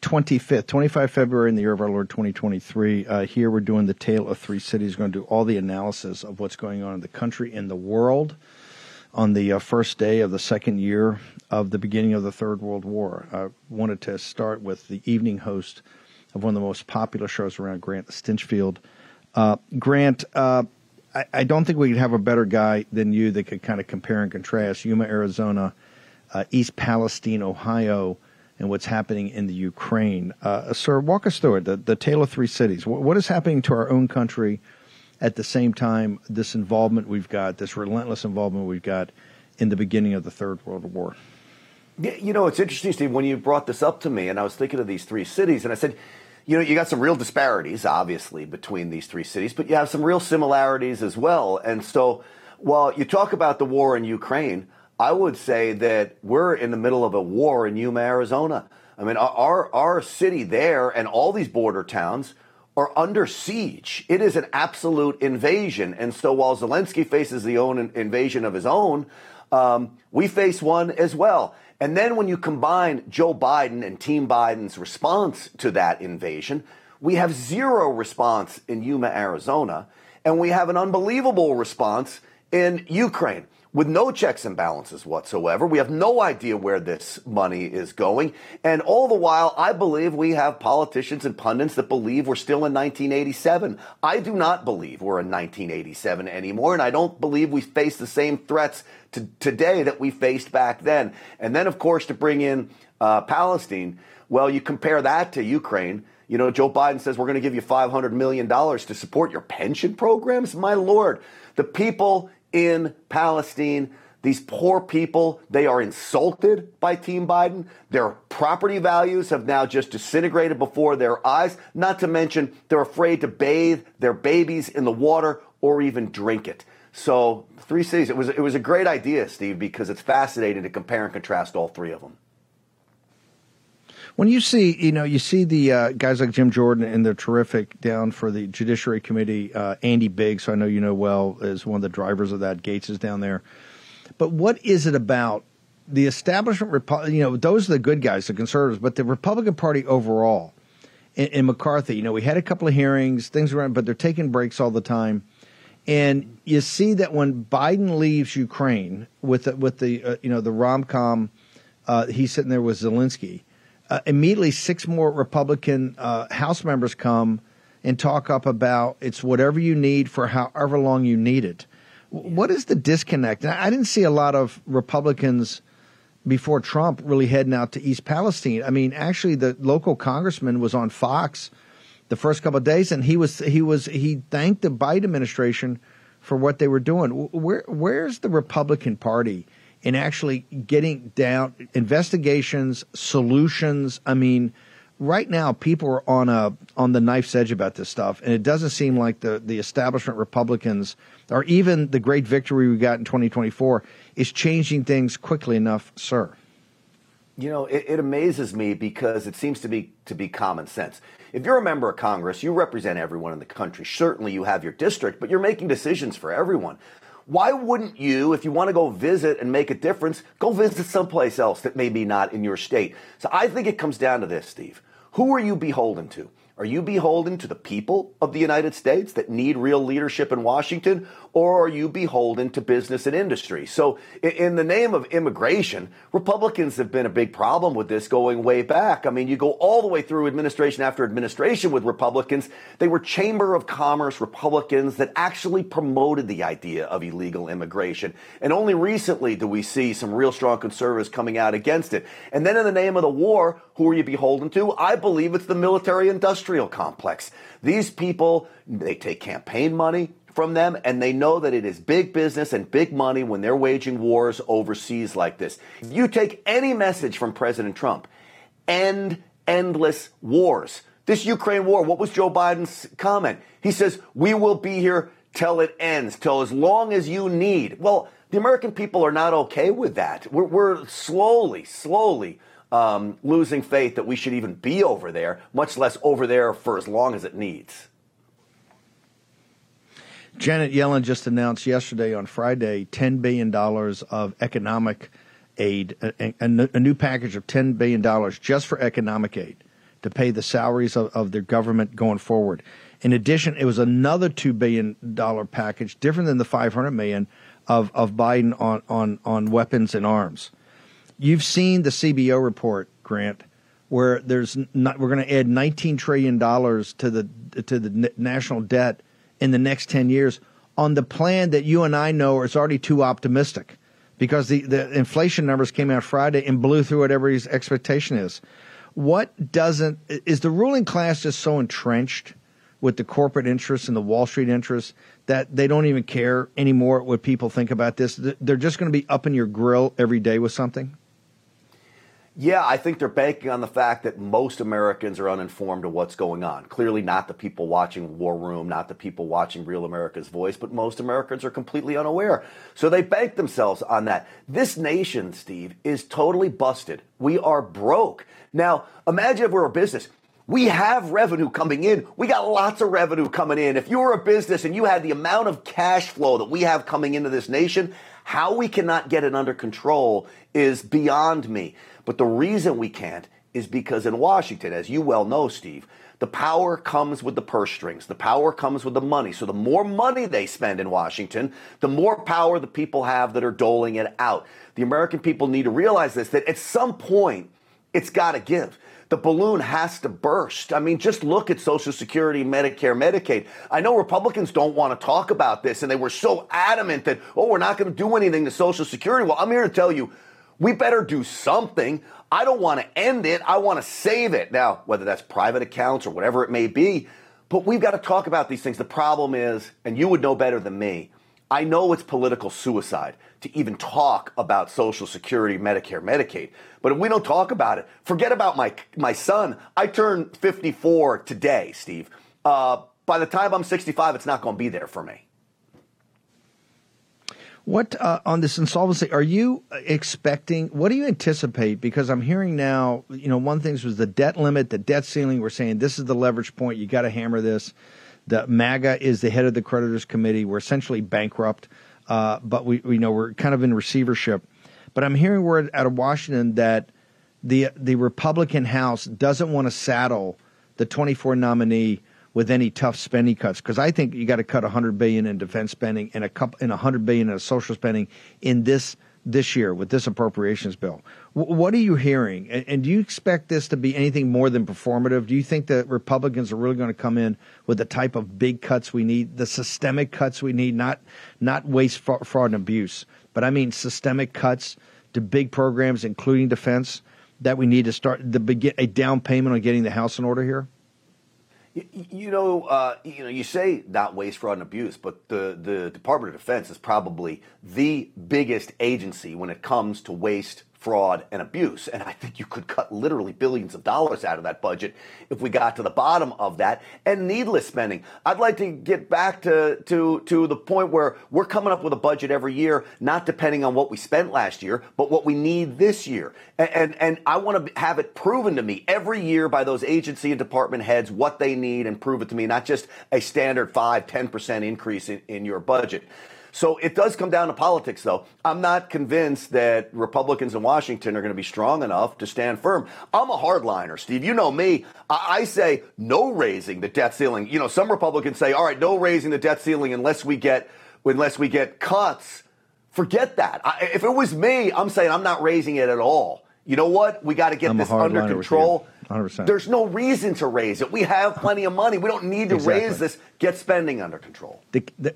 25th, 25 February in the year of our Lord 2023. Uh, here we're doing the Tale of Three Cities. We're going to do all the analysis of what's going on in the country, in the world, on the uh, first day of the second year of the beginning of the Third World War. I wanted to start with the evening host of one of the most popular shows around, Grant Stinchfield. Uh, Grant, uh, I, I, don't think we could have a better guy than you that could kind of compare and contrast Yuma, Arizona – uh, East Palestine, Ohio, and what's happening in the Ukraine. Uh, sir, walk us through it. The, the tale of three cities. What, what is happening to our own country at the same time? This involvement we've got, this relentless involvement we've got in the beginning of the Third World War. You know, it's interesting, Steve, when you brought this up to me, and I was thinking of these three cities, and I said, you know, you got some real disparities, obviously, between these three cities, but you have some real similarities as well. And so, while you talk about the war in Ukraine, I would say that we're in the middle of a war in Yuma, Arizona. I mean, our our city there and all these border towns are under siege. It is an absolute invasion. And so while Zelensky faces the own invasion of his own, um, we face one as well. And then when you combine Joe Biden and Team Biden's response to that invasion, we have zero response in Yuma, Arizona, and we have an unbelievable response in Ukraine with no checks and balances whatsoever. We have no idea where this money is going. And all the while, I believe we have politicians and pundits that believe we're still in 1987. I do not believe we're in 1987 anymore. And I don't believe we face the same threats to today that we faced back then. And then, of course, to bring in uh, Palestine, well, you compare that to Ukraine. You know, Joe Biden says we're going to give you $500 million to support your pension programs. My Lord, the people in Palestine. These poor people, they are insulted by Team Biden. Their property values have now just disintegrated before their eyes. Not to mention, they're afraid to bathe their babies in the water or even drink it. So, three cities. It was it was a great idea, Steve, because it's fascinating to compare and contrast all three of them. When you see, you know, you see the uh, guys like Jim Jordan and they're terrific down for the Judiciary Committee. Uh, Andy Biggs, who I know you know well, is one of the drivers of that. Gaetz is down there. But what is it about the establishment? You know, those are the good guys, the conservatives, but the Republican Party overall. In, McCarthy, you know, we had a couple of hearings, things were, but they're taking breaks all the time. And you see that when Biden leaves Ukraine with the, with the uh, you know the rom com, uh, he's sitting there with Zelensky uh, immediately six more Republican uh, House members come and talk up about it's whatever you need for however long you need it. What is the disconnect? I didn't see a lot of Republicans before Trump really heading out to East Palestine. I mean, actually, the local congressman was on Fox the first couple of days, and he was he was he thanked the Biden administration for what they were doing. Where where's the Republican Party? In actually getting down investigations, solutions. I mean, right now people are on a on the knife's edge about this stuff, and it doesn't seem like the the establishment Republicans or even the great victory we got in 2024 is changing things quickly enough, sir. You know, it, it amazes me because it seems to be to be common sense. If you're a member of Congress, you represent everyone in the country. Certainly, you have your district, but you're making decisions for everyone. Why wouldn't you, if you want to go visit and make a difference, go visit someplace else that may be not in your state? So I think it comes down to this, Steve. Who are you beholden to? Are you beholden to the people of the United States that need real leadership in Washington? Or are you beholden to business and industry? So, in the name of immigration, Republicans have been a big problem with this going way back. I mean, you go all the way through administration after administration with Republicans. They were Chamber of Commerce Republicans that actually promoted the idea of illegal immigration. And only recently do we see some real strong conservatives coming out against it. And then, in the name of the war, who are you beholden to? I believe it's the military industrial complex. These people, they take campaign money from them, and they know that it is big business and big money when they're waging wars overseas like this. If you take any message from President Trump, end endless wars. This Ukraine war, what was Joe Biden's comment? He says, We will be here till it ends, till as long as you need. Well, the American people are not okay with that. We're, we're slowly, slowly um, losing faith that we should even be over there, much less over there for as long as it needs. Janet Yellen just announced yesterday on Friday $10 billion of economic aid, a, a, a, new package of $10 billion just for economic aid to pay the salaries of, of their government going forward. In addition, it was another $2 billion package, different than the 500 million of, of Biden on, on, on weapons and arms. You've seen the CBO report, Grant, where there's not, we're going to add $19 trillion to the, to the national debt in the next 10 years on the plan that you and I know is already too optimistic because the, the inflation numbers came out Friday and blew through what everybody's expectation is. What doesn't, is the ruling class just so entrenched with the corporate interests and the Wall Street interests that they don't even care anymore what people think about this? They're just going to be up in your grill every day with something? Yeah, I think they're banking on the fact that most Americans are uninformed of what's going on. Clearly, not the people watching War Room, not the people watching Real America's Voice, but most Americans are completely unaware. So they bank themselves on that. This nation, Steve, is totally busted. We are broke. Now, imagine if we're a business. We have revenue coming in. We got lots of revenue coming in. If you were a business and you had the amount of cash flow that we have coming into this nation, how we cannot get it under control is beyond me. But the reason we can't is because in Washington, as you well know, Steve, the power comes with the purse strings. The power comes with the money. So the more money they spend in Washington, the more power the people have that are doling it out. The American people need to realize this that at some point, it's got to give. The balloon has to burst. I mean, just look at Social Security, Medicare, Medicaid. I know Republicans don't want to talk about this, and they were so adamant that, oh, we're not going to do anything to Social Security. Well, I'm here to tell you, we better do something. I don't want to end it. I want to save it. Now, whether that's private accounts or whatever it may be, but we've got to talk about these things. The problem is, and you would know better than me, I know it's political suicide to even talk about Social Security, Medicare, Medicaid. But if we don't talk about it, forget about my, my son. I turned 54 today, Steve. Uh, by the time I'm 65, it's not going to be there for me. What uh, on this insolvency are you expecting? What do you anticipate? Because I'm hearing now, you know, one thing was the debt limit, the debt ceiling. We're saying this is the leverage point. You got to hammer this. The MAGA is the head of the creditors committee. We're essentially bankrupt, uh, but we, we know we're kind of in receivership. But I'm hearing word out of Washington that the the Republican House doesn't want to saddle the 24 nominee with any tough spending cuts because I think you got to cut 100 billion in defense spending and a couple and 100 billion in social spending in this this year with this appropriations bill. W- what are you hearing? And, and, do you expect this to be anything more than performative? Do you think that Republicans are really going to come in with the type of big cuts we need, the systemic cuts we need, not not waste, fraud, and abuse, but I mean systemic cuts to big programs, including defense, that we need to start the begin a down payment on getting the house in order here? You know, uh, you know, you say not waste, fraud, and abuse, but the, the Department of Defense is probably the biggest agency when it comes to waste, fraud, and abuse. And I think you could cut literally billions of dollars out of that budget if we got to the bottom of that. And needless spending. I'd like to get back to, to, to the point where we're coming up with a budget every year, not depending on what we spent last year, but what we need this year. And, and, and I want to have it proven to me every year by those agency and department heads what they need and prove it to me, not just a standard 5, 10% increase in, in your budget. So it does come down to politics, though. I'm not convinced that Republicans in Washington are going to be strong enough to stand firm. I'm a hardliner, Steve. You know me. I, say no raising the debt ceiling. You know, some Republicans say, all right, no raising the debt ceiling unless we get unless we get cuts. Forget that. I, if it was me, I'm saying I'm not raising it at all. You know what? We got to get I'm this under control. You. 100%. There's no reason to raise it. We have plenty of money. We don't need to Exactly. raise this. Get spending under control. the, the,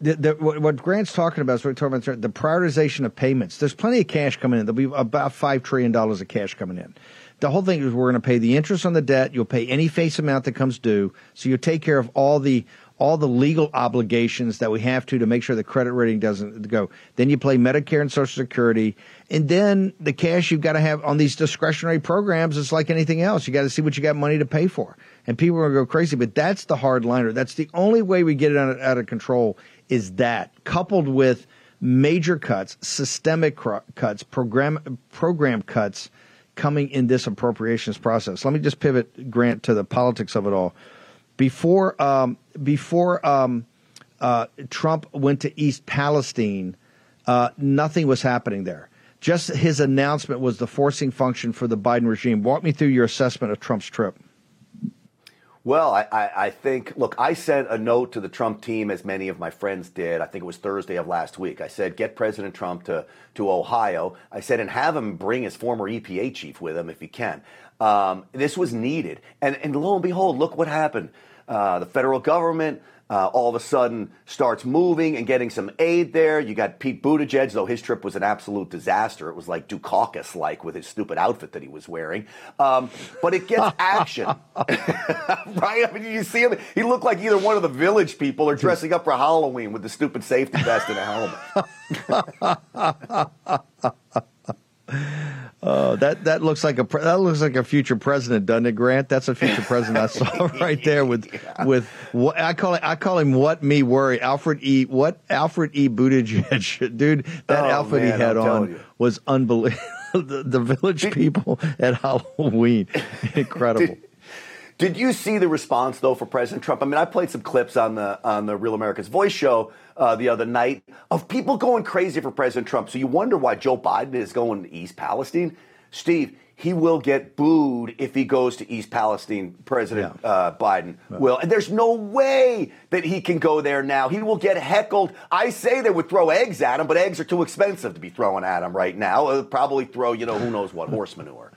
the, the, what Grant's talking about is what we're talking about the prioritization of payments. There's plenty of cash coming in. There'll be about five trillion dollars of cash coming in. The whole thing is we're going to pay the interest on the debt. You'll pay any face amount that comes due. So you take care of all the all the legal obligations that we have to to make sure the credit rating doesn't go. Then you play Medicare and Social Security, and then the cash you've got to have on these discretionary programs. It's like anything else. You got to see what you got money to pay for, and people are going to go crazy. But that's the hard liner. That's the only way we get it out, out of control. Is that coupled with major cuts, systemic cr- cuts, program program cuts coming in this appropriations process. Let me just pivot, Grant, to the politics of it all. Before um, before um, uh, Trump went to East Palestine, uh, nothing was happening there. Just his announcement was the forcing function for the Biden regime. Walk me through your assessment of Trump's trip. Well, I, I, I think, look, I sent a note to the Trump team, as many of my friends did. I think it was Thursday of last week. I said, get President Trump to, to Ohio. I said, and have him bring his former EPA chief with him if he can. Um, this was needed. And, and lo and behold, look what happened. Uh, the federal government uh, all of a sudden starts moving and getting some aid there. You got Pete Buttigieg, though his trip was an absolute disaster. It was like Dukakis like with his stupid outfit that he was wearing. Um, but it gets action, right? I mean, you see him. He looked like either one of the village people or dressing up for Halloween with the stupid safety vest and a helmet. Oh, that that looks like a that looks like a future president, doesn't it, Grant? That's a future president I saw right there with with what I call it. I call him what me worry. Alfred E. What Alfred E. Buttigieg, dude. That Oh, outfit he had I'm on was unbelievable. the, the village people at Halloween, incredible. Did you see the response though for President Trump? I mean, I played some clips on the on the Real America's Voice show uh, the other night of people going crazy for President Trump. So you wonder why Joe Biden is going to East Palestine. Steve, he will get booed if he goes to East Palestine. President Yeah. uh, Biden will, and there's no way that he can go there now. He will get heckled. I say they would throw eggs at him, but eggs are too expensive to be throwing at him right now. They'll probably throw, you know, who knows what horse manure.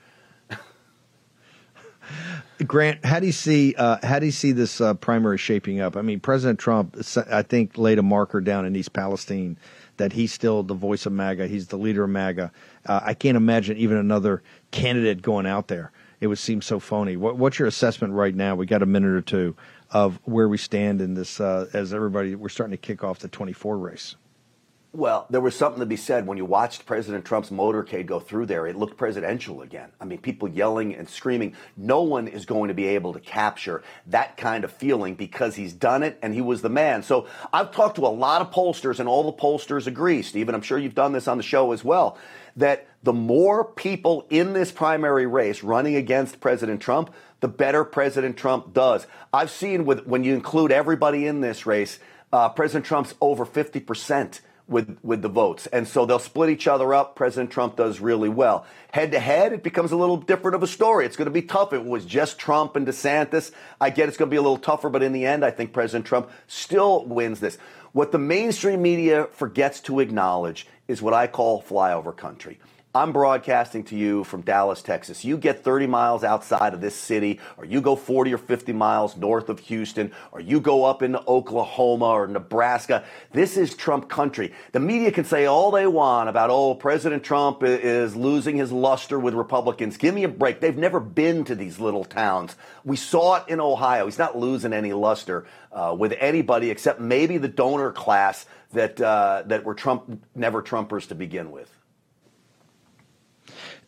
Grant, how do you see uh, how do you see this uh, primary shaping up? I mean, President Trump, I think, laid a marker down in East Palestine that he's still the voice of MAGA. He's the leader of MAGA. Uh, I can't imagine even another candidate going out there. It would seem so phony. What, what's your assessment right now? We got a minute or two of where we stand in this uh, as everybody we're starting to kick off the 24 race. Well, there was something to be said when you watched President Trump's motorcade go through there. It looked presidential again. I mean, people yelling and screaming. No one is going to be able to capture that kind of feeling because he's done it and he was the man. So I've talked to a lot of pollsters, and all the pollsters agree, Stephen. I'm sure you've done this on the show as well, that the more people in this primary race running against President Trump, the better President Trump does. I've seen with when you include everybody in this race, uh, President Trump's over 50 percent with with the votes, and so they'll split each other up. President Trump does really well. Head to head, it becomes a little different of a story. It's going to be tough. It was just Trump and DeSantis. I get it's going to be a little tougher, but in the end, I think President Trump still wins this. What the mainstream media forgets to acknowledge is what I call flyover country. I'm broadcasting to you from Dallas, Texas. You get 30 miles outside of this city, or you go 40 or 50 miles north of Houston, or you go up into Oklahoma or Nebraska. This is Trump country. The media can say all they want about, oh, President Trump is losing his luster with Republicans. Give me a break. They've never been to these little towns. We saw it in Ohio. He's not losing any luster uh, with anybody except maybe the donor class that, uh, that were Trump, never Trumpers to begin with.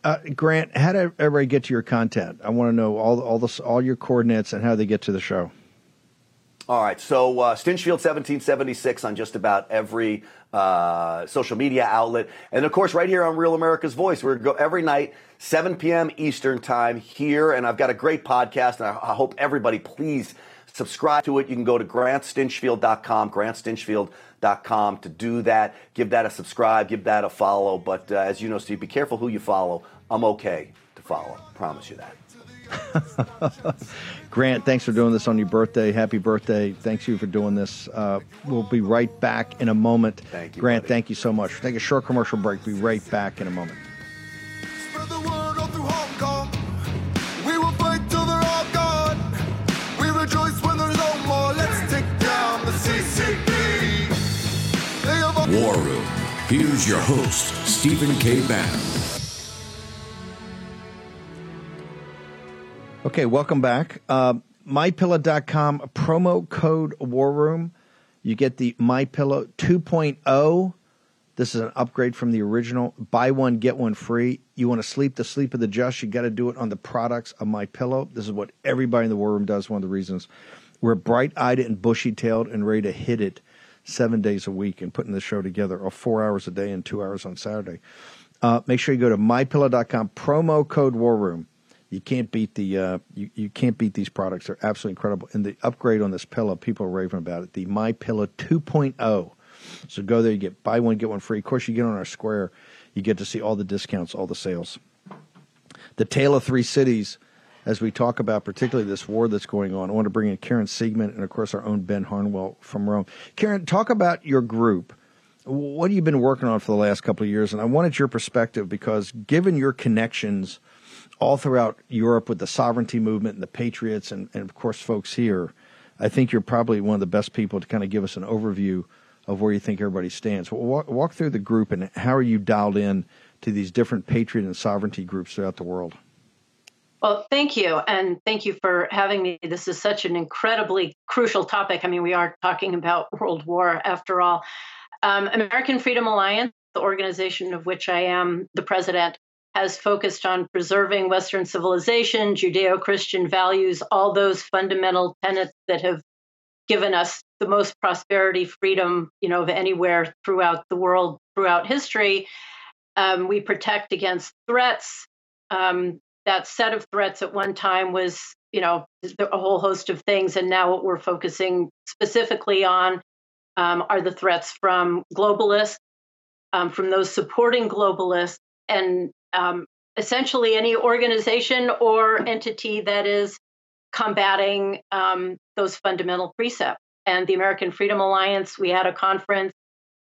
Uh, Grant, how did everybody get to your content? I want to know all all all your coordinates and how they get to the show. All right, so uh, Stinchfield 1776 on just about every uh, social media outlet, and of course, right here on Real America's Voice. We're go every night, 7 p.m. Eastern time here, and I've got a great podcast, and I, I hope everybody please subscribe to it. You can go to grantstinchfield.com, grantstinchfield.com to do that. Give that a subscribe, give that a follow. But uh, as you know, Steve, be careful who you follow. I'm okay to follow. Promise you that. Grant, thanks for doing this on your birthday. Happy birthday. Thanks you for doing this. Uh, we'll be right back in a moment. Thank you, Grant, buddy. thank you so much. Take a short commercial break. Be right back in a moment. Spread the word all through Hong Kong. We Okay, welcome back. Uh, MyPillow.com promo code War Room. You get the MyPillow 2.0. This is an upgrade from the original. Buy one, get one free. You want to sleep the sleep of the just, you got to do it on the products of MyPillow. This is what everybody in the War Room does. One of the reasons we're bright eyed and bushy tailed and ready to hit it seven days a week and putting the show together, or four hours a day and two hours on Saturday. Uh, make sure you go to mypillow.com promo code war room you can't beat the uh, you, you can't beat these products. They're absolutely incredible. And the upgrade on this pillow people are raving about it. The my pillow 2.0 so go there you get buy one get one free. Of course you get on our square you get to see all the discounts all the sales. The tale of three cities as we talk about particularly this war that's going on i want to bring in karen siegemund and of course our own ben harnwell from rome. Karen talk about your group. What have you been working on for the last couple of years? And I wanted your perspective because, given your connections all throughout Europe with the sovereignty movement and the patriots, and, and of course, folks here, I think you're probably one of the best people to kind of give us an overview of where you think everybody stands. Walk, walk through the group and how are you dialed in to these different patriot and sovereignty groups throughout the world? Well, thank you. And thank you for having me. This is such an incredibly crucial topic. I mean, we are talking about World War after all. Um, American Freedom Alliance, the organization of which I am the president, has focused on preserving Western civilization, Judeo Christian values, all those fundamental tenets that have given us the most prosperity, freedom, you know, of anywhere throughout the world, throughout history. Um, we protect against threats. Um, that set of threats at one time was, you know, a whole host of things, and now what we're focusing specifically on um, are the threats from globalists, um, from those supporting globalists, and um, essentially any organization or entity that is combating um, those fundamental precepts. And the American Freedom Alliance, we had a conference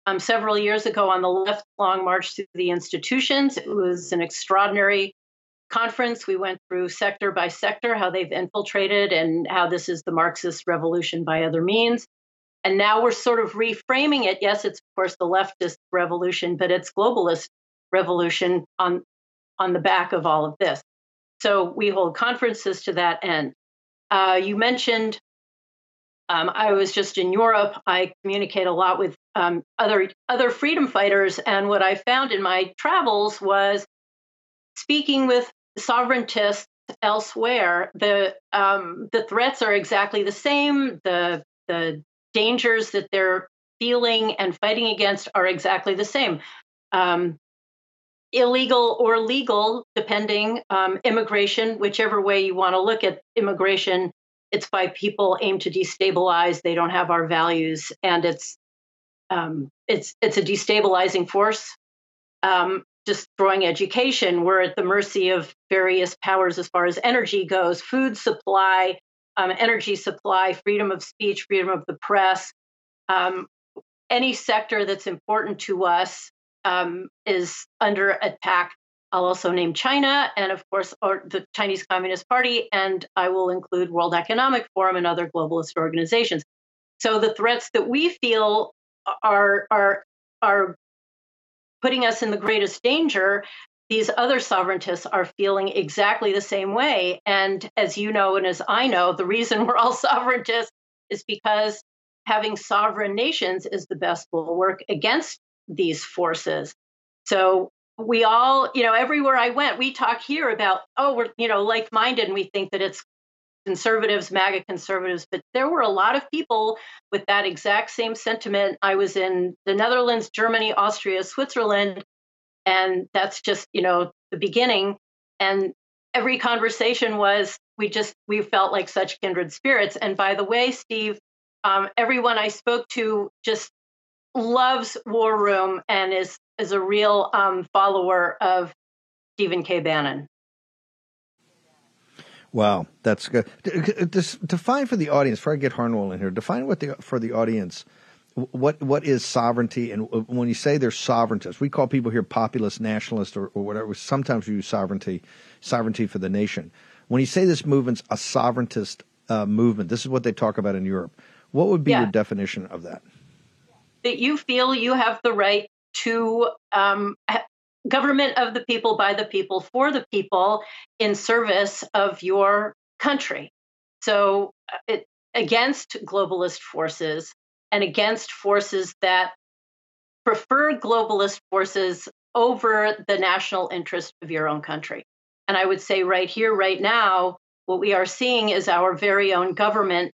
um, several years ago on the left long march through the institutions. It was an extraordinary conference. We went through sector by sector how they've infiltrated and how this is the Marxist revolution by other means. And now we're sort of reframing it. Yes, it's of course the leftist revolution, but it's globalist revolution on on the back of all of this. So we hold conferences to that end. Uh, you mentioned um, I was just in Europe. I communicate a lot with um, other other freedom fighters, and what I found in my travels was speaking with sovereigntists elsewhere. The um, the threats are exactly the same. The the dangers that they're feeling and fighting against are exactly the same. Um, illegal or legal, depending, um, immigration, whichever way you want to look at immigration, it's by people aimed to destabilize. They don't have our values, and it's um, it's it's a destabilizing force. Um, destroying education, we're at the mercy of various powers as far as energy goes, food supply, um, energy supply, freedom of speech, freedom of the press. Um, any sector that's important to us um, is under attack. I'll also name China and, of course, or the Chinese Communist Party, and I will include World Economic Forum and other globalist organizations. So the threats that we feel are are are putting us in the greatest danger these other sovereigntists are feeling exactly the same way. And as you know, and as I know, the reason we're all sovereigntists is because having sovereign nations is the best bulwark against these forces. So we all, you know, everywhere I went, we talk here about, oh, we're, you know, like minded and we think that it's conservatives, MAGA conservatives, but there were a lot of people with that exact same sentiment. I was in the Netherlands, Germany, Austria, Switzerland, and that's just you know the beginning and every conversation was we just we felt like such kindred spirits and by the way steve um, everyone i spoke to just loves war room and is is a real um, follower of stephen k bannon Wow, that's good. Define for the audience. Before I get Harnwell in here, define what the for the audience. What what is sovereignty? And when you say they're sovereigntists, we call people here populist, nationalist, or, or whatever. Sometimes we use sovereignty, sovereignty for the nation. When you say this movement's a sovereigntist uh, movement, this is what they talk about in Europe. What would be Yeah. your definition of that? That you feel you have the right to um, government of the people, by the people, for the people, in service of your country. So, uh, it, against globalist forces and against forces that prefer globalist forces over the national interest of your own country. And I would say, right here, right now, what we are seeing is our very own government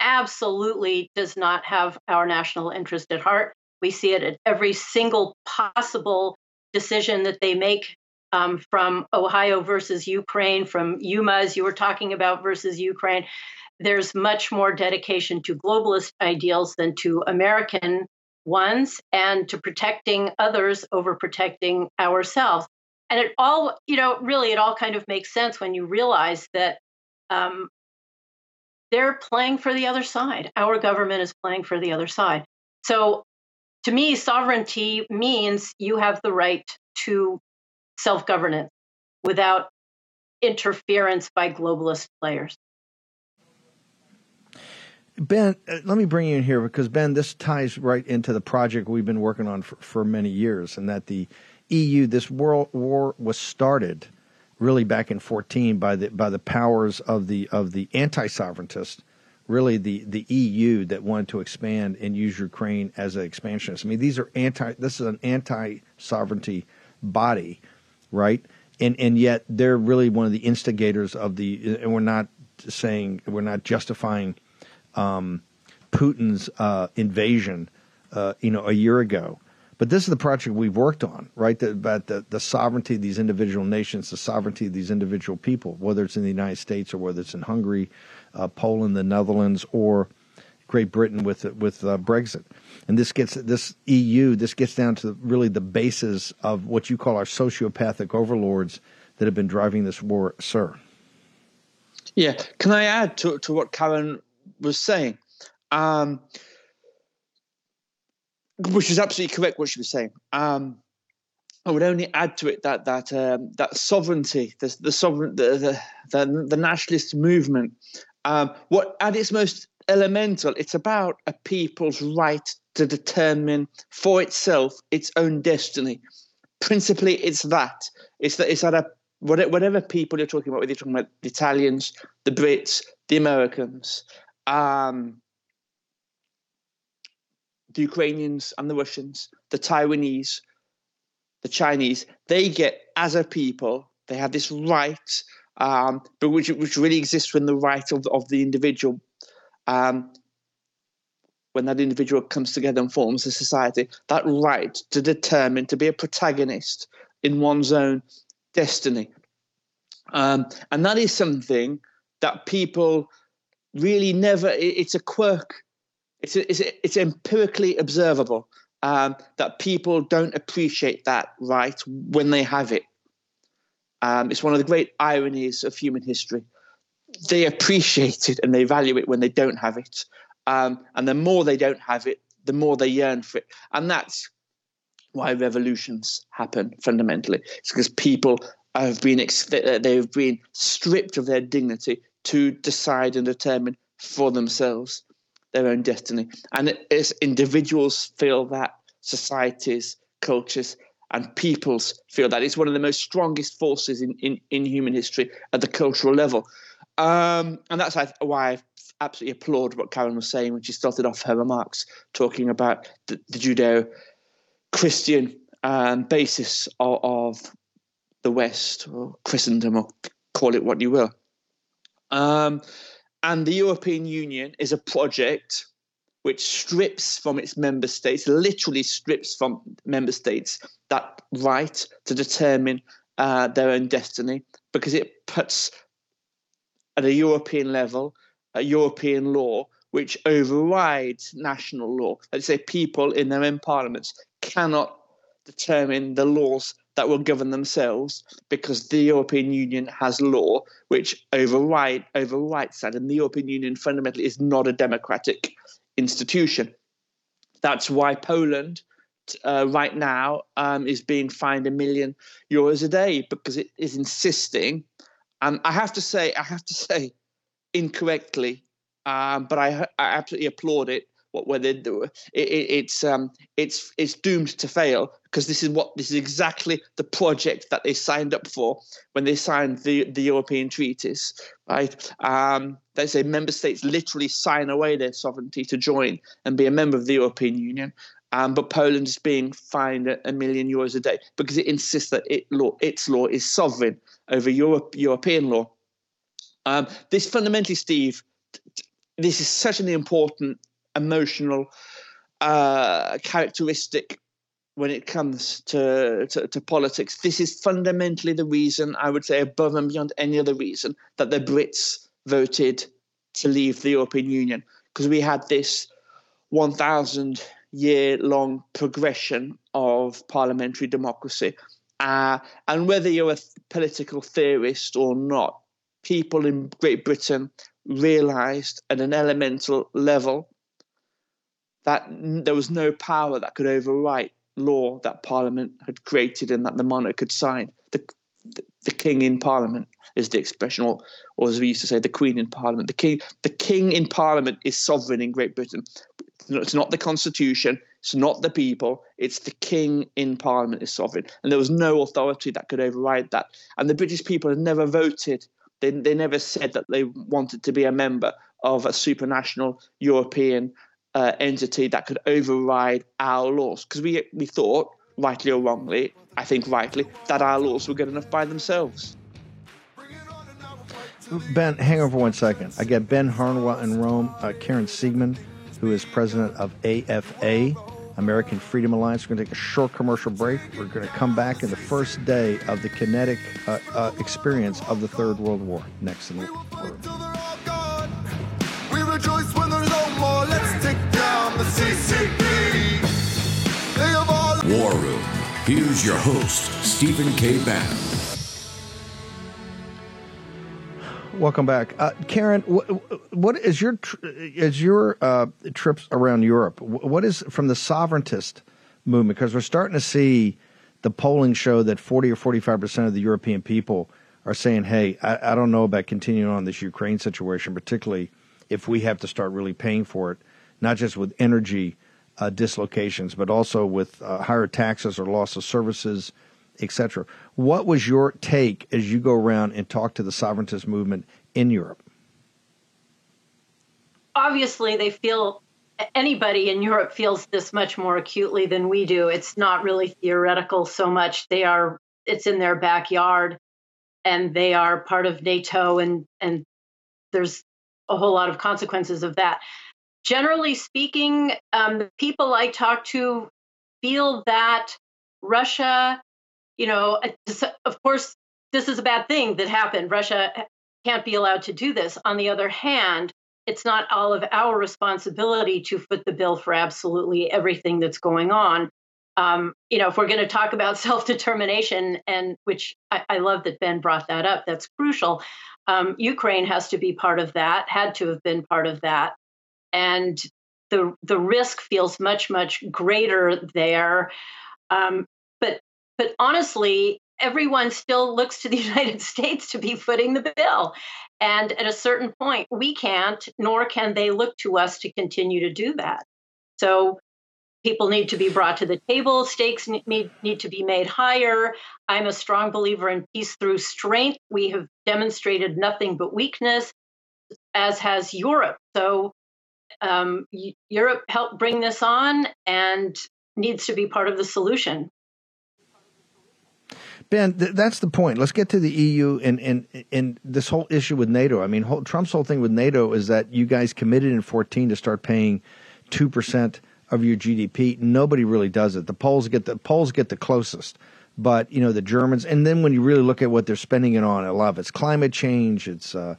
absolutely does not have our national interest at heart. We see it at every single possible decision that they make um, from Ohio versus Ukraine, from Yuma, as you were talking about, versus Ukraine. There's much more dedication to globalist ideals than to American ones and to protecting others over protecting ourselves. And it all, you know, really, it all kind of makes sense when you realize that um, they're playing for the other side. Our government is playing for the other side. So to me, sovereignty means you have the right to self governance without interference by globalist players. Ben, uh, let me bring you in here because Ben, this ties right into the project we've been working on for, for many years, and that the EU, this world war was started really back in 14 by the by the powers of the of the anti-sovereigntists, really the the EU that wanted to expand and use Ukraine as an expansionist. I mean, these are anti. This is an anti-sovereignty body, right? And and yet they're really one of the instigators of the. And we're not saying we're not justifying um, Putin's uh, invasion, uh, you know, a year ago. But this is the project we've worked on, right? The, about the, the sovereignty of these individual nations, the sovereignty of these individual people, whether it's in the United States or whether it's in Hungary, uh, Poland, the Netherlands, or Great Britain with with uh, Brexit. And this gets this EU. This gets down to really the basis of what you call our sociopathic overlords that have been driving this war, sir. Yeah, can I add to to what Karen was saying? Um, which is absolutely correct what she was saying. Um, I would only add to it that that um, that sovereignty, the the sovereign, the the, the, the nationalist movement, um, what at its most elemental, it's about a people's right to determine for itself its own destiny. Principally, it's that. It's that. It's that a whatever, people you're talking about, whether you're talking about the Italians, the Brits, the Americans, um, the Ukrainians and the Russians, the Taiwanese, the Chinese, they get as a people, they have this right, um, but which which really exists when the right of of the individual, um, when that individual comes together and forms a society, that right to determine to be a protagonist in one's own destiny, um, and that is something that people really never. it- It's a quirk it's it's, it's empirically observable um, that people don't appreciate that right when they have it. Um, it's one of the great ironies of human history. They appreciate it and they value it when they don't have it, um, and the more they don't have it, the more they yearn for it, and that's why revolutions happen fundamentally. It's because people have been they've been stripped of their dignity to decide and determine for themselves their own destiny. And as individuals feel that, societies, cultures, and peoples feel that. It's one of the most strongest forces in, in, in human history at the cultural level. Um, and that's why I absolutely applaud what Karen was saying when she started off her remarks, talking about the, the Judeo Christian um, basis of, of the West, or Christendom, or call it what you will. Um, and the European Union is a project which strips from its member states, literally strips from member states, that right to determine uh, their own destiny, because it puts at a European level a European law which overrides national law. Let's say people in their own parliaments cannot determine the laws that will govern themselves because the European Union has law which override overwrites that, and the European Union fundamentally is not a democratic institution. That's why Poland uh, right now um, is being fined a million euros a day because it is insisting. And I have to say, I have to say, incorrectly, um, but I, I absolutely applaud it. What they do it, it, it's um, it's it's doomed to fail because this is what this is exactly the project that they signed up for when they signed the the European treaties, right? Um, they say member states literally sign away their sovereignty to join and be a member of the European Union, um, but Poland is being fined a, a, million euros a day because it insists that it law, its law is sovereign over Europe, European law. Um, this fundamentally, Steve, this is such an important emotional uh, characteristic when it comes to, to, to, politics. This is fundamentally the reason, I would say, above and beyond any other reason, that the Brits voted to leave the European Union because we had this 1,000 year long progression of parliamentary democracy. Uh, and whether you're a political theorist or not, people in Great Britain realized at an elemental level that there was no power that could overwrite law that Parliament had created and that the monarch could sign. The, the, the king in Parliament is the expression, or, or as we used to say, the Queen in Parliament. The king, the king in Parliament is sovereign in Great Britain. It's not the Constitution. It's not the people. It's the king in Parliament is sovereign, and there was no authority that could override that. And the British people had never voted. They they never said that they wanted to be a member of a supranational European uh, entity that could override our laws because we we thought rightly or wrongly, I think rightly, that our laws were good enough by themselves. Ben, hang on for one second. I get Ben Harnwell in Rome, uh, Karen Siegemund, who is president of AFA, American Freedom Alliance. We're going to take a short commercial break. We're going to come back in the first day of the kinetic uh, uh, experience of the Third World War. Next in the We War Room. Here's your host, Stephen K. Bann. Welcome back, uh, Karen. What, is your is your uh, trips around Europe? What is from the sovereigntist movement? Because we're starting to see the polling show that forty or forty five percent of the European people are saying, "Hey, I, I don't know about continuing on this Ukraine situation, particularly if we have to start really paying for it, not just with energy uh, dislocations, but also with uh, higher taxes or loss of services." etc. What was your take as you go around and talk to the sovereigntist movement in Europe? Obviously, they feel anybody in Europe feels this much more acutely than we do. It's not really theoretical so much. They are it's in their backyard and they are part of NATO and and there's a whole lot of consequences of that. Generally speaking, um, the people I talk to feel that Russia you know, of course, this is a bad thing that happened. Russia can't be allowed to do this. On the other hand, it's not all of our responsibility to foot the bill for absolutely everything that's going on. Um, you know, if we're going to talk about self determination, and which I, I, love that Ben brought that up, that's crucial. Um, Ukraine has to be part of that, had to have been part of that. And the, the risk feels much, much greater there. Um, but but honestly, everyone still looks to the United States to be footing the bill. And at a certain point, we can't, nor can they look to us to continue to do that. So people need to be brought to the table, stakes need, need to be made higher. I'm a strong believer in peace through strength. We have demonstrated nothing but weakness, as has Europe. So um, Europe helped bring this on and needs to be part of the solution. Ben, th- that's the point. Let's get to the EU and, and, and this whole issue with NATO. I mean, whole, Trump's whole thing with NATO is that you guys committed in 14 to start paying 2% of your GDP. Nobody really does it. The Poles get the Poles get the closest. But, you know, the Germans, and then when you really look at what they're spending it on, a lot of it's climate change, it's, uh,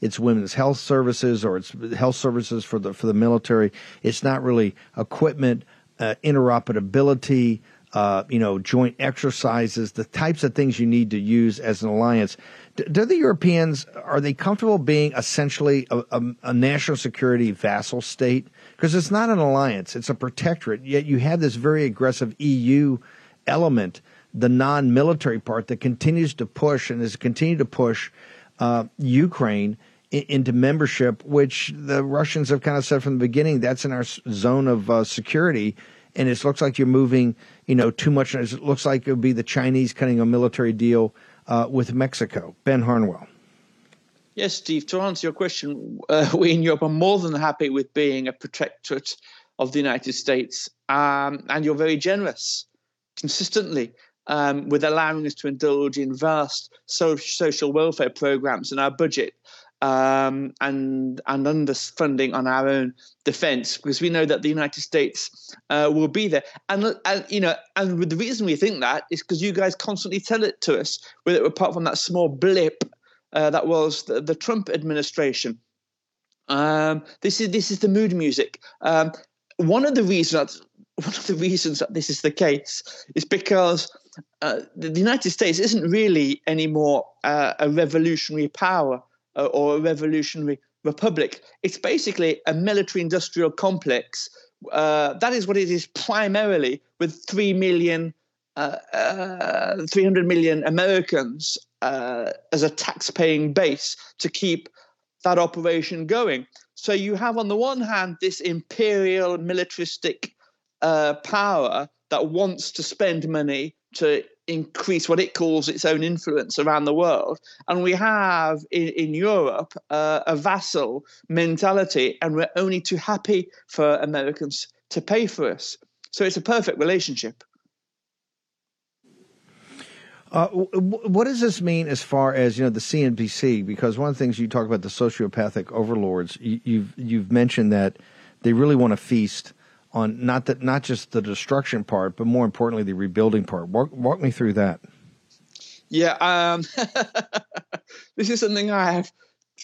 it's women's health services or it's health services for the, for the military. It's not really equipment, uh, interoperability, uh, you know, joint exercises, the types of things you need to use as an alliance. D- do the Europeans are they comfortable being essentially a, a, a national security vassal state? Because it's not an alliance; it's a protectorate. Yet you have this very aggressive EU element, the non-military part that continues to push and has continued to push uh, Ukraine into membership, which the Russians have kind of said from the beginning that's in our zone of uh, security. And it looks like you're moving, you know, too much. It looks like it would be the Chinese cutting a military deal uh, with Mexico. Ben Harnwell. Yes, Steve. To answer your question, uh, we in Europe are more than happy with being a protectorate of the United States, um, and you're very generous consistently um, with allowing us to indulge in vast so- social welfare programs in our budget um, and and underfunding on our own defence because we know that the United States uh, will be there. And, and you know, and the reason we think that is because you guys constantly tell it to us. With apart from that small blip uh, that was the, the Trump administration. Um, this is this is the mood music. Um, one of the reasons one of the reasons that this is the case is because uh, the United States isn't really anymore uh, a revolutionary power uh, or a revolutionary republic. It's basically a military industrial complex. Uh, that is what it is primarily, with 3 million, uh, uh, 300 million Americans as a tax paying base to keep that operation going. So you have, on the one hand, this imperial militaristic power that wants to spend money to increase what it calls its own influence around the world. And we have in, in Europe uh, a vassal mentality, and we're only too happy for Americans to pay for us. So it's a perfect relationship. Uh, what does this mean as far as you know the CNBC? Because one of the things you talk about the sociopathic overlords, you, you've you've mentioned that they really want to feast on not that not just the destruction part, but more importantly the rebuilding part. Walk, walk me through that. Yeah, um, this is something I have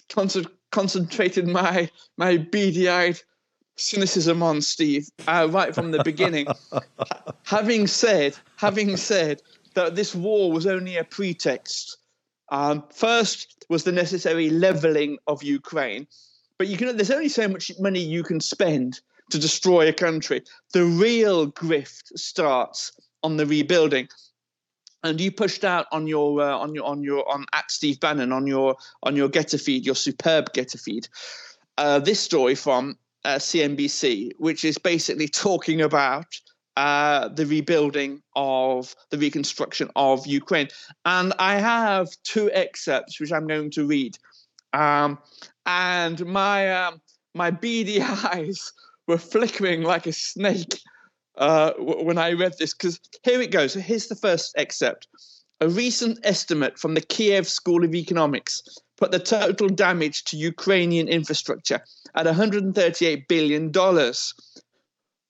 con- concentrated my my beady-eyed cynicism on, Steve, uh, right from the beginning. having said, having said that this war was only a pretext. Um, first was the necessary leveling of Ukraine, but you can. There's only so much money you can spend to destroy a country. The real grift starts on the rebuilding. And you pushed out on your uh, on your on your on at Steve Bannon on your on your GETTR feed, your superb GETTR feed, uh, this story from uh, CNBC, which is basically talking about uh, the rebuilding of the reconstruction of Ukraine. And I have two excerpts which I'm going to read. Um, and my um, my beady eyes were flickering like a snake uh, when I read this. Because here it goes. Here's the first excerpt. A recent estimate from the Kiev School of Economics put the total damage to Ukrainian infrastructure at $138 billion,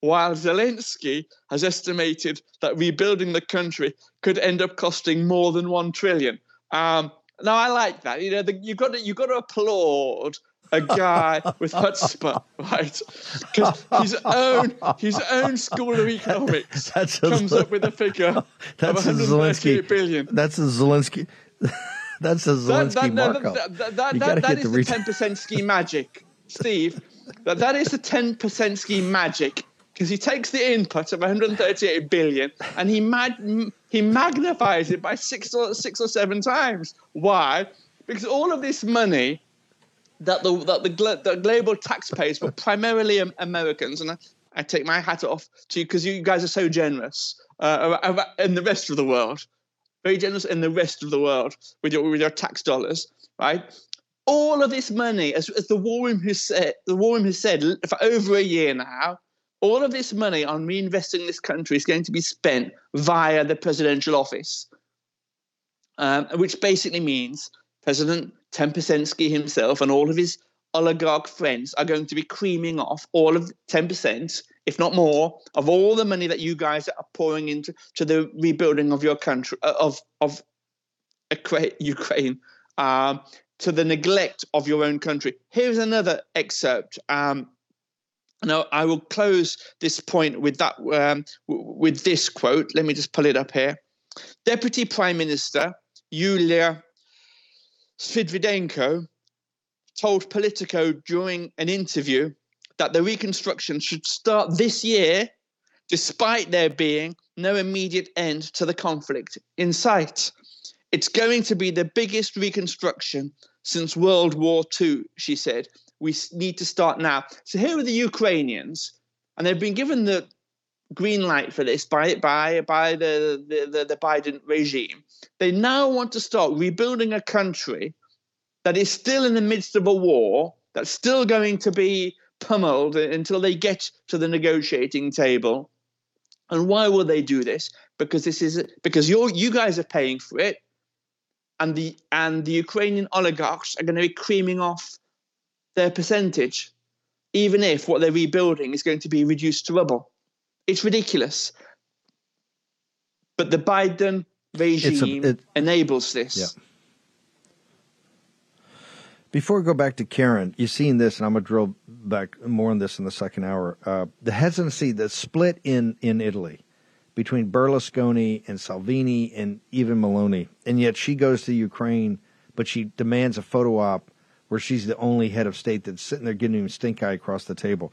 while Zelensky has estimated that rebuilding the country could end up costing more than one trillion. Um, now I like that. You know, the, you've got to you've got to applaud a guy with chutzpah, right? Because his own his own school of economics that's comes up with a figure that's of 138 billion. That's a Zelensky. that's a Zelensky that, that, markup. That, that, that, that, that is the ten percent ski magic, Steve. That that is the ten percent ski magic because he takes the input of 138 billion and he mag- he magnifies it by six or six or seven times. Why? Because all of this money that the that the, global taxpayers were primarily Americans, and I, I, take my hat off to you because you guys are so generous uh, in the rest of the world, very generous in the rest of the world with your with your tax dollars, right? All of this money, as, as the war room has said, the war room has said for over a year now, all of this money on reinvesting this country is going to be spent via the presidential office, um, which basically means President Tempesensky himself and all of his oligarch friends are going to be creaming off all of 10%, if not more, of all the money that you guys are pouring into to the rebuilding of your country, uh, of, of Ukraine, um, to the neglect of your own country. Here's another excerpt um, Now, I will close this point with that um, with this quote. Let me just pull it up here. Deputy Prime Minister Yulia Svyrydenko told Politico during an interview that the reconstruction should start this year, despite there being no immediate end to the conflict in sight. It's going to be the biggest reconstruction since World War II, she said. We need to start now. So here are the Ukrainians, and they've been given the green light for this by by by the, the, the, the Biden regime. They now want to start rebuilding a country that is still in the midst of a war, that's still going to be pummeled until they get to the negotiating table. And why will they do this? Because this is because you you guys are paying for it, and the and the Ukrainian oligarchs are going to be creaming off their percentage, even if what they're rebuilding is going to be reduced to rubble. It's ridiculous. But the Biden regime a, it, enables this. Yeah. Before we go back to Karen, you've seen this, and I'm going to drill back more on this in the second hour. Uh, the hesitancy, the split in, in Italy between Berlusconi and Salvini and even Meloni, and yet she goes to Ukraine, but she demands a photo op where she's the only head of state that's sitting there giving him stink eye across the table.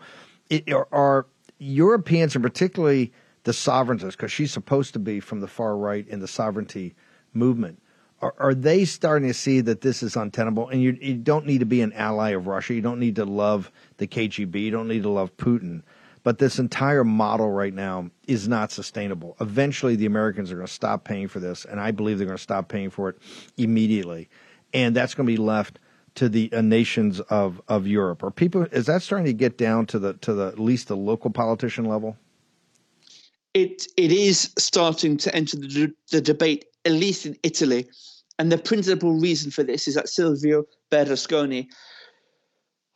It, are, are Europeans, and particularly the sovereigntists, because she's supposed to be from the far right in the sovereignty movement, are, are they starting to see that this is untenable? And you, you don't need to be an ally of Russia. You don't need to love the KGB. You don't need to love Putin. But this entire model right now is not sustainable. Eventually, the Americans are going to stop paying for this, and I believe they're going to stop paying for it immediately. And that's going to be left to the uh, nations of, of Europe. Or people is that starting to get down to the to the at least the local politician level? It it is starting to enter the, the debate, at least in Italy. And the principal reason for this is that Silvio Berlusconi,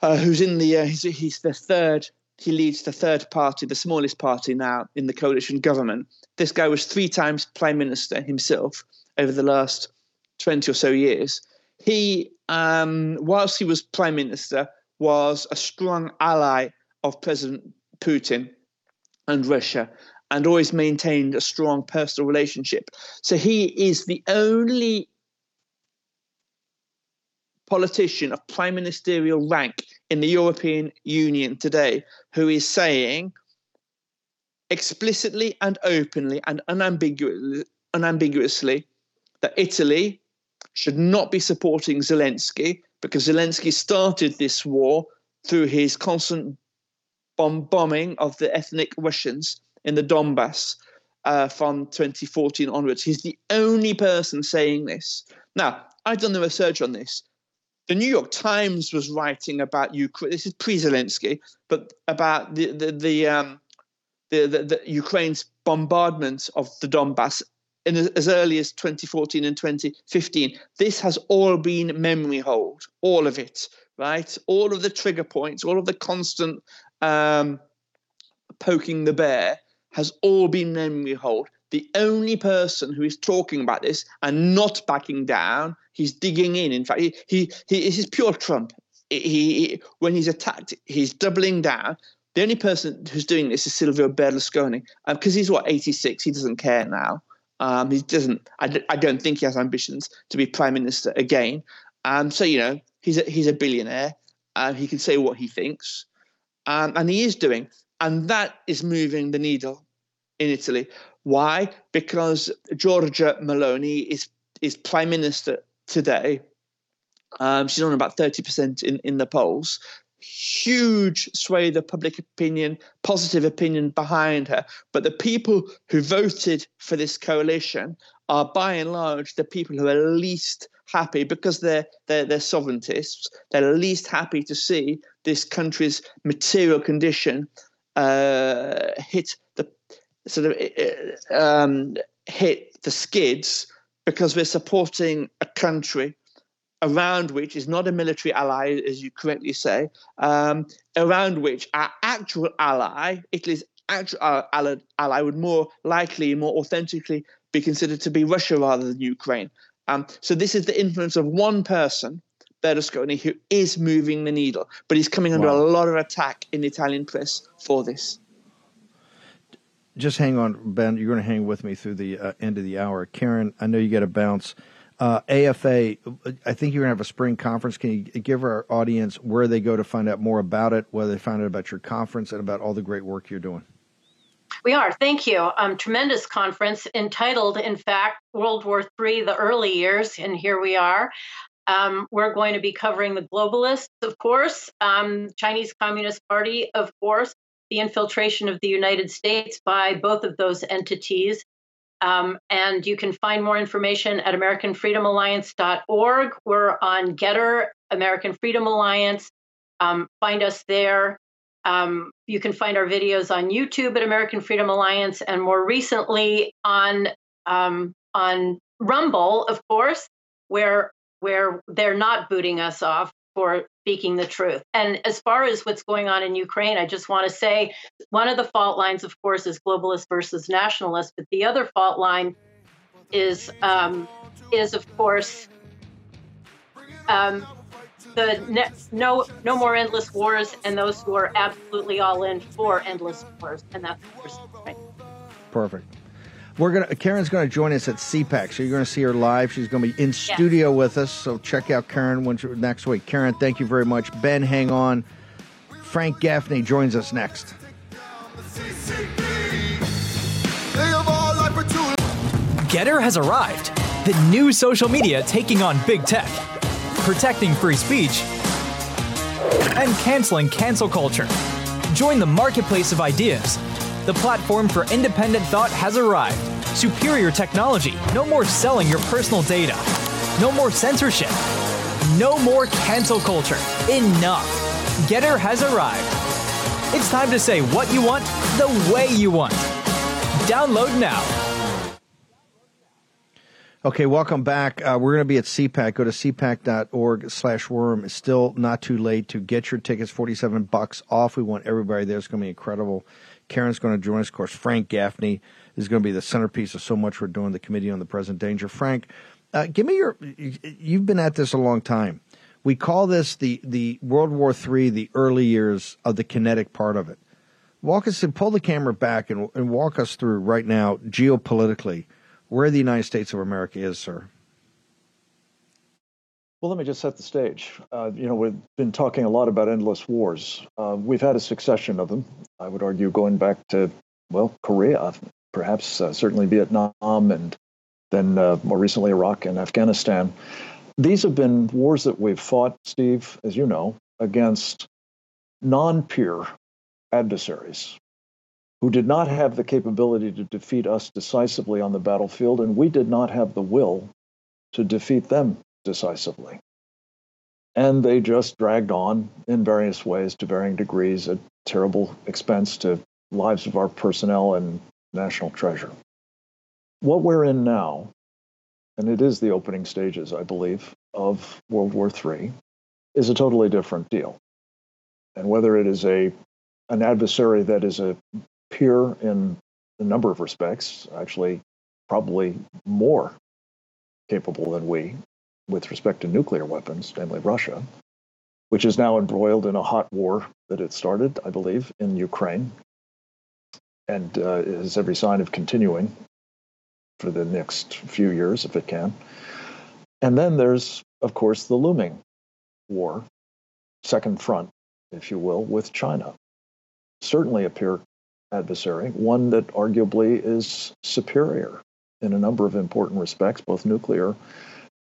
uh, who's in the uh, he's, he's the third he leads the third party, the smallest party now in the coalition government. This guy was three times prime minister himself over the last 20 or so years. He, um, whilst he was prime minister, was a strong ally of President Putin and Russia and always maintained a strong personal relationship. So he is the only politician of prime ministerial rank in the European Union today who is saying explicitly and openly and unambiguously, unambiguously that Italy should not be supporting Zelensky because Zelensky started this war through his constant bomb- bombing of the ethnic Russians in the Donbass uh, from 2014 onwards. He's the only person saying this. Now, I've done the research on this the New York Times was writing about Ukraine. This is pre-Zelensky, but about the the the, um, the, the, the Ukraine's bombardment of the Donbass in as early as 2014 and 2015. This has all been memory hold, all of it, right? All of the trigger points, all of the constant um, poking the bear has all been memory hold the only person who is talking about this and not backing down, he's digging in. In fact, he he, he this is pure Trump. He, he when he's attacked, he's doubling down. The only person who's doing this is Silvio Berlusconi, because um, he's what 86. He doesn't care now. Um, he doesn't. I, I don't think he has ambitions to be prime minister again. Um, so you know, he's a, he's a billionaire. Uh, he can say what he thinks, um, and he is doing, and that is moving the needle in Italy. Why? Because Giorgia Meloni is is prime minister today. Um, she's on about thirty percent in in the polls. Huge sway of public opinion, positive opinion behind her. But the people who voted for this coalition are by and large the people who are least happy because they're they're, they're sovereigntists. They're least happy to see this country's material condition uh, hit the sort of um, hit the skids because we're supporting a country around which is not a military ally, as you correctly say, um, around which our actual ally, Italy's actual ally, ally, would more likely, more authentically be considered to be Russia rather than Ukraine. Um, so this is the influence of one person Berlusconi, who is moving the needle, but he's coming under Wow. a lot of attack in the Italian press for this. Just hang on, Ben. You're going to hang with me through the uh, end of the hour. Karen, I know you got to bounce. Uh, AFA, I think you're going to have a spring conference. Can you give our audience where they go to find out more about it, where they find out about your conference, and about all the great work you're doing? We are. Thank you. Um, tremendous conference entitled, in fact, World War III, the early years, and here we are. Um, we're going to be covering the globalists, of course, um, Chinese Communist Party, of course, the infiltration of the United States by both of those entities. Um, and you can find more information at AmericanFreedomAlliance.org. We're on GETTR, American Freedom Alliance. Um, find us there. Um, you can find our videos on YouTube at American Freedom Alliance, and more recently on um, on Rumble, of course, where where they're not booting us off for speaking the truth. And as far as what's going on in Ukraine, I just want to say one of the fault lines, of course, is globalist versus nationalist, but the other fault line is um, is of course um, the ne- no no more endless wars and those who are absolutely all in for endless wars, and that's. Right. Perfect. We're gonna Karen's gonna join us at CPAC, so you're gonna see her live. She's gonna be in studio with us. So check out Karen when she, next week. Karen, thank you very much. Ben, hang on. Frank Gaffney joins us next. They have all life for two GETTR has arrived. The new social media taking on big tech, protecting free speech, and canceling cancel culture. Join the marketplace of ideas. The platform for independent thought has arrived. Superior technology. No more selling your personal data. No more censorship. No more cancel culture. Enough. GETTR has arrived. It's time to say what you want the way you want. Download now. Okay, welcome back. Uh, we're going to be at CPAC. Go to cpac.org slash worm. It's still not too late to get your tickets, 47 bucks off. We want everybody there. It's going to be incredible. Karen's going to join us. Of course, Frank Gaffney is going to be the centerpiece of so much we're doing, the Committee on the Present Danger. Frank, uh, give me your, you've been at this a long time. We call this the, the World War III, the early years of the kinetic part of it. Walk us and pull the camera back and, and walk us through right now, geopolitically, where the United States of America is, sir. Well, let me just set the stage. Uh, you know, we've been talking a lot about endless wars. Uh, we've had a succession of them. I would argue going back to, well, Korea, perhaps uh, certainly Vietnam, and then uh, more recently Iraq and Afghanistan. These have been wars that we've fought, Steve, as you know, against non peer adversaries who did not have the capability to defeat us decisively on the battlefield, and we did not have the will to defeat them decisively. And they just dragged on in various ways to varying degrees at terrible expense to lives of our personnel and national treasure. What we're in now, and it is the opening stages, I believe, of World War III, is a totally different deal. And whether it is a an adversary that is a peer in a number of respects, actually probably more capable than we with respect to nuclear weapons, namely Russia, which is now embroiled in a hot war that it started, I believe, in Ukraine, and uh, has every sign of continuing for the next few years if it can. And then there's, of course, the looming war, second front, if you will, with China. Certainly a peer adversary, one that arguably is superior in a number of important respects, both nuclear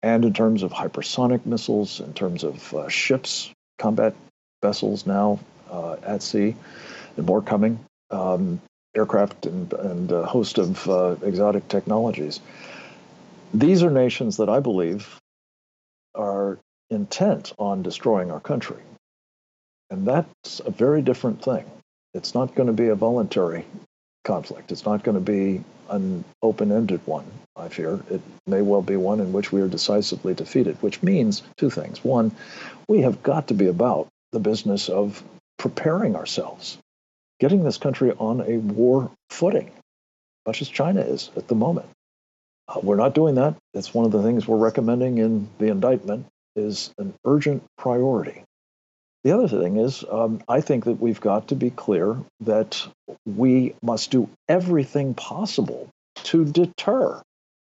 and in terms of hypersonic missiles, in terms of uh, ships, combat vessels now uh, at sea, and more coming, um, aircraft, and, and a host of uh, exotic technologies. These are nations that I believe are intent on destroying our country. And that's a very different thing. It's not going to be a voluntary conflict. It's not going to be an open ended one, I fear. It may well be one in which we are decisively defeated, which means two things. One, we have got to be about the business of preparing ourselves, getting this country on a war footing, much as China is at the moment. Uh, we're not doing that. It's one of the things we're recommending in the indictment is an urgent priority. The other thing is, um, I think that we've got to be clear that we must do everything possible to deter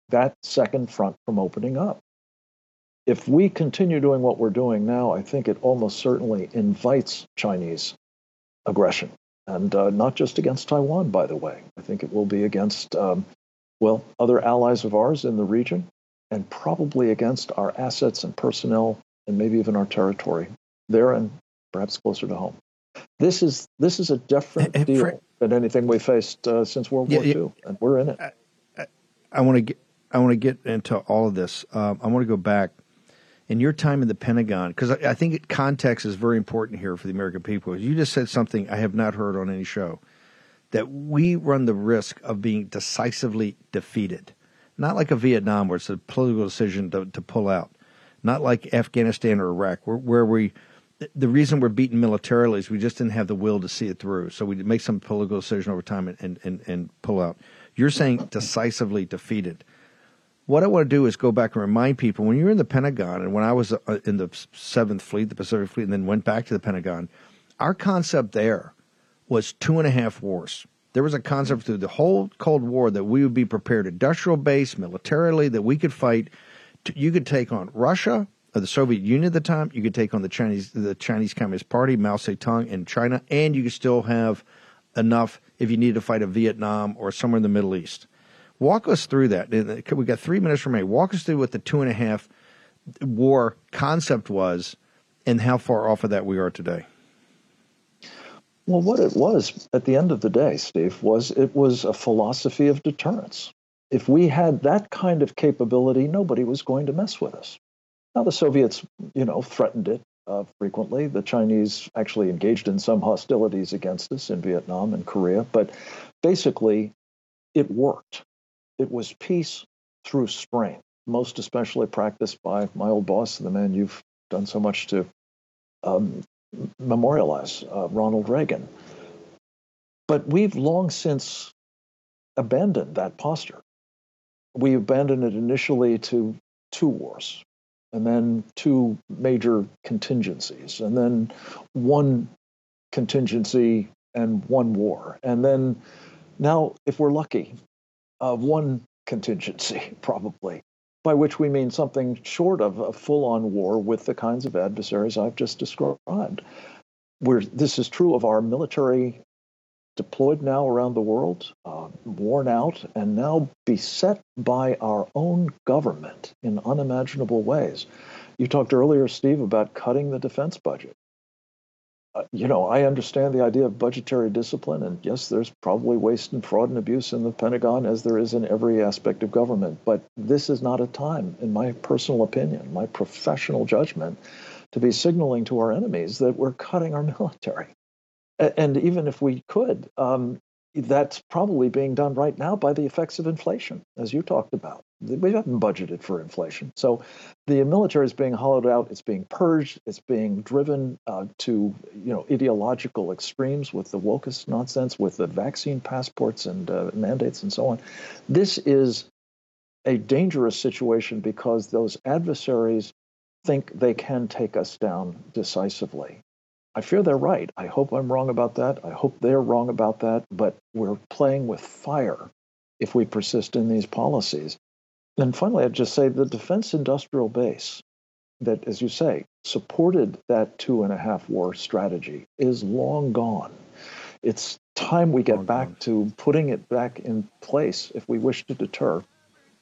that second front from opening up. If we continue doing what we're doing now, I think it almost certainly invites Chinese aggression. And uh, not just against Taiwan, by the way. I think it will be against, um, well, other allies of ours in the region and probably against our assets and personnel and maybe even our territory there and perhaps closer to home. This is this is a different deal than anything we faced uh, since World Yeah, War yeah. II, and we're in it. I want to get I want to get into all of this. Um, I want to go back in your time in the Pentagon because I, I think context is very important here for the American people. You just said something I have not heard on any show that we run the risk of being decisively defeated, not like a Vietnam where it's a political decision to, to pull out, not like Afghanistan or Iraq where, where we. The reason we're beaten militarily is we just didn't have the will to see it through. So we make some political decision over time and, and, and, pull out. You're saying decisively defeated what I want to do is go back and remind people when you're in the Pentagon and when I was uh, in the Seventh Fleet, the Pacific Fleet, and then went back to the Pentagon, our concept there was two and a half wars. There was a concept through the whole Cold War that we would be prepared, industrial base, militarily, that we could fight. You could take on Russia, or the Soviet Union at the time. You could take on the Chinese, the Chinese Communist Party, Mao Zedong, in China, and you could still have enough if you needed to fight a Vietnam or somewhere in the Middle East. Walk us through that. Uh, We've got three minutes remaining. Walk us through what the two and a half war concept was, and how far off of that we are today. Well, what it was at the end of the day, Steve, was it was a philosophy of deterrence. If we had that kind of capability, nobody was going to mess with us. Now, the Soviets, you know, threatened it uh, frequently. The Chinese actually engaged in some hostilities against us in Vietnam and Korea, but basically, it worked. It was peace through strain, most especially practiced by my old boss, the man you've done so much to um, memorialize, uh, Ronald Reagan. But we've long since abandoned that posture. We abandoned it initially to two wars, and then two major contingencies, and then one contingency and one war. And then now, if we're lucky, uh, one contingency, probably, by which we mean something short of a full on war with the kinds of adversaries I've just described. Where this is true of our military deployed now around the world, uh, worn out, and now beset by our own government in unimaginable ways. You talked earlier, Steve, about cutting the defense budget. Uh, you know, I understand the idea of budgetary discipline, and yes, there's probably waste and fraud and abuse in the Pentagon, as there is in every aspect of government. But this is not a time, in my personal opinion, my professional judgment, to be signaling to our enemies that we're cutting our military. And even if we could, um, that's probably being done right now by the effects of inflation, as you talked about. We haven't budgeted for inflation. So the military is being hollowed out, it's being purged, it's being driven uh, to you know ideological extremes with the wokest nonsense, with the vaccine passports and uh, mandates and so on. This is a dangerous situation because those adversaries think they can take us down decisively. I fear they're right. I hope I'm wrong about that. I hope they're wrong about that. But we're playing with fire if we persist in these policies. And finally, I'd just say the defense industrial base that, as you say, supported that two and a half war strategy is long gone. It's time we get back to putting it back in place if we wish to deter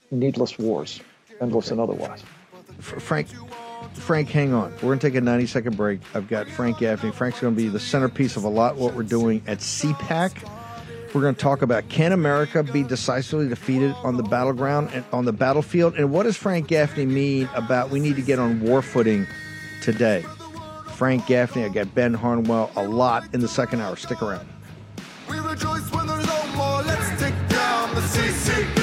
needless wars, endless and otherwise. Frank, Frank, hang on. We're going to take a 90 second break. I've got Frank Gaffney. Frank's going to be the centerpiece of a lot what we're doing at CPAC. We're going to talk about can America be decisively defeated on the battleground and on the battlefield, and what does Frank Gaffney mean about we need to get on war footing today? Frank Gaffney, I got Ben Harnwell a lot in the second hour. Stick around. We rejoice when there's no more. Let's take down the CCP.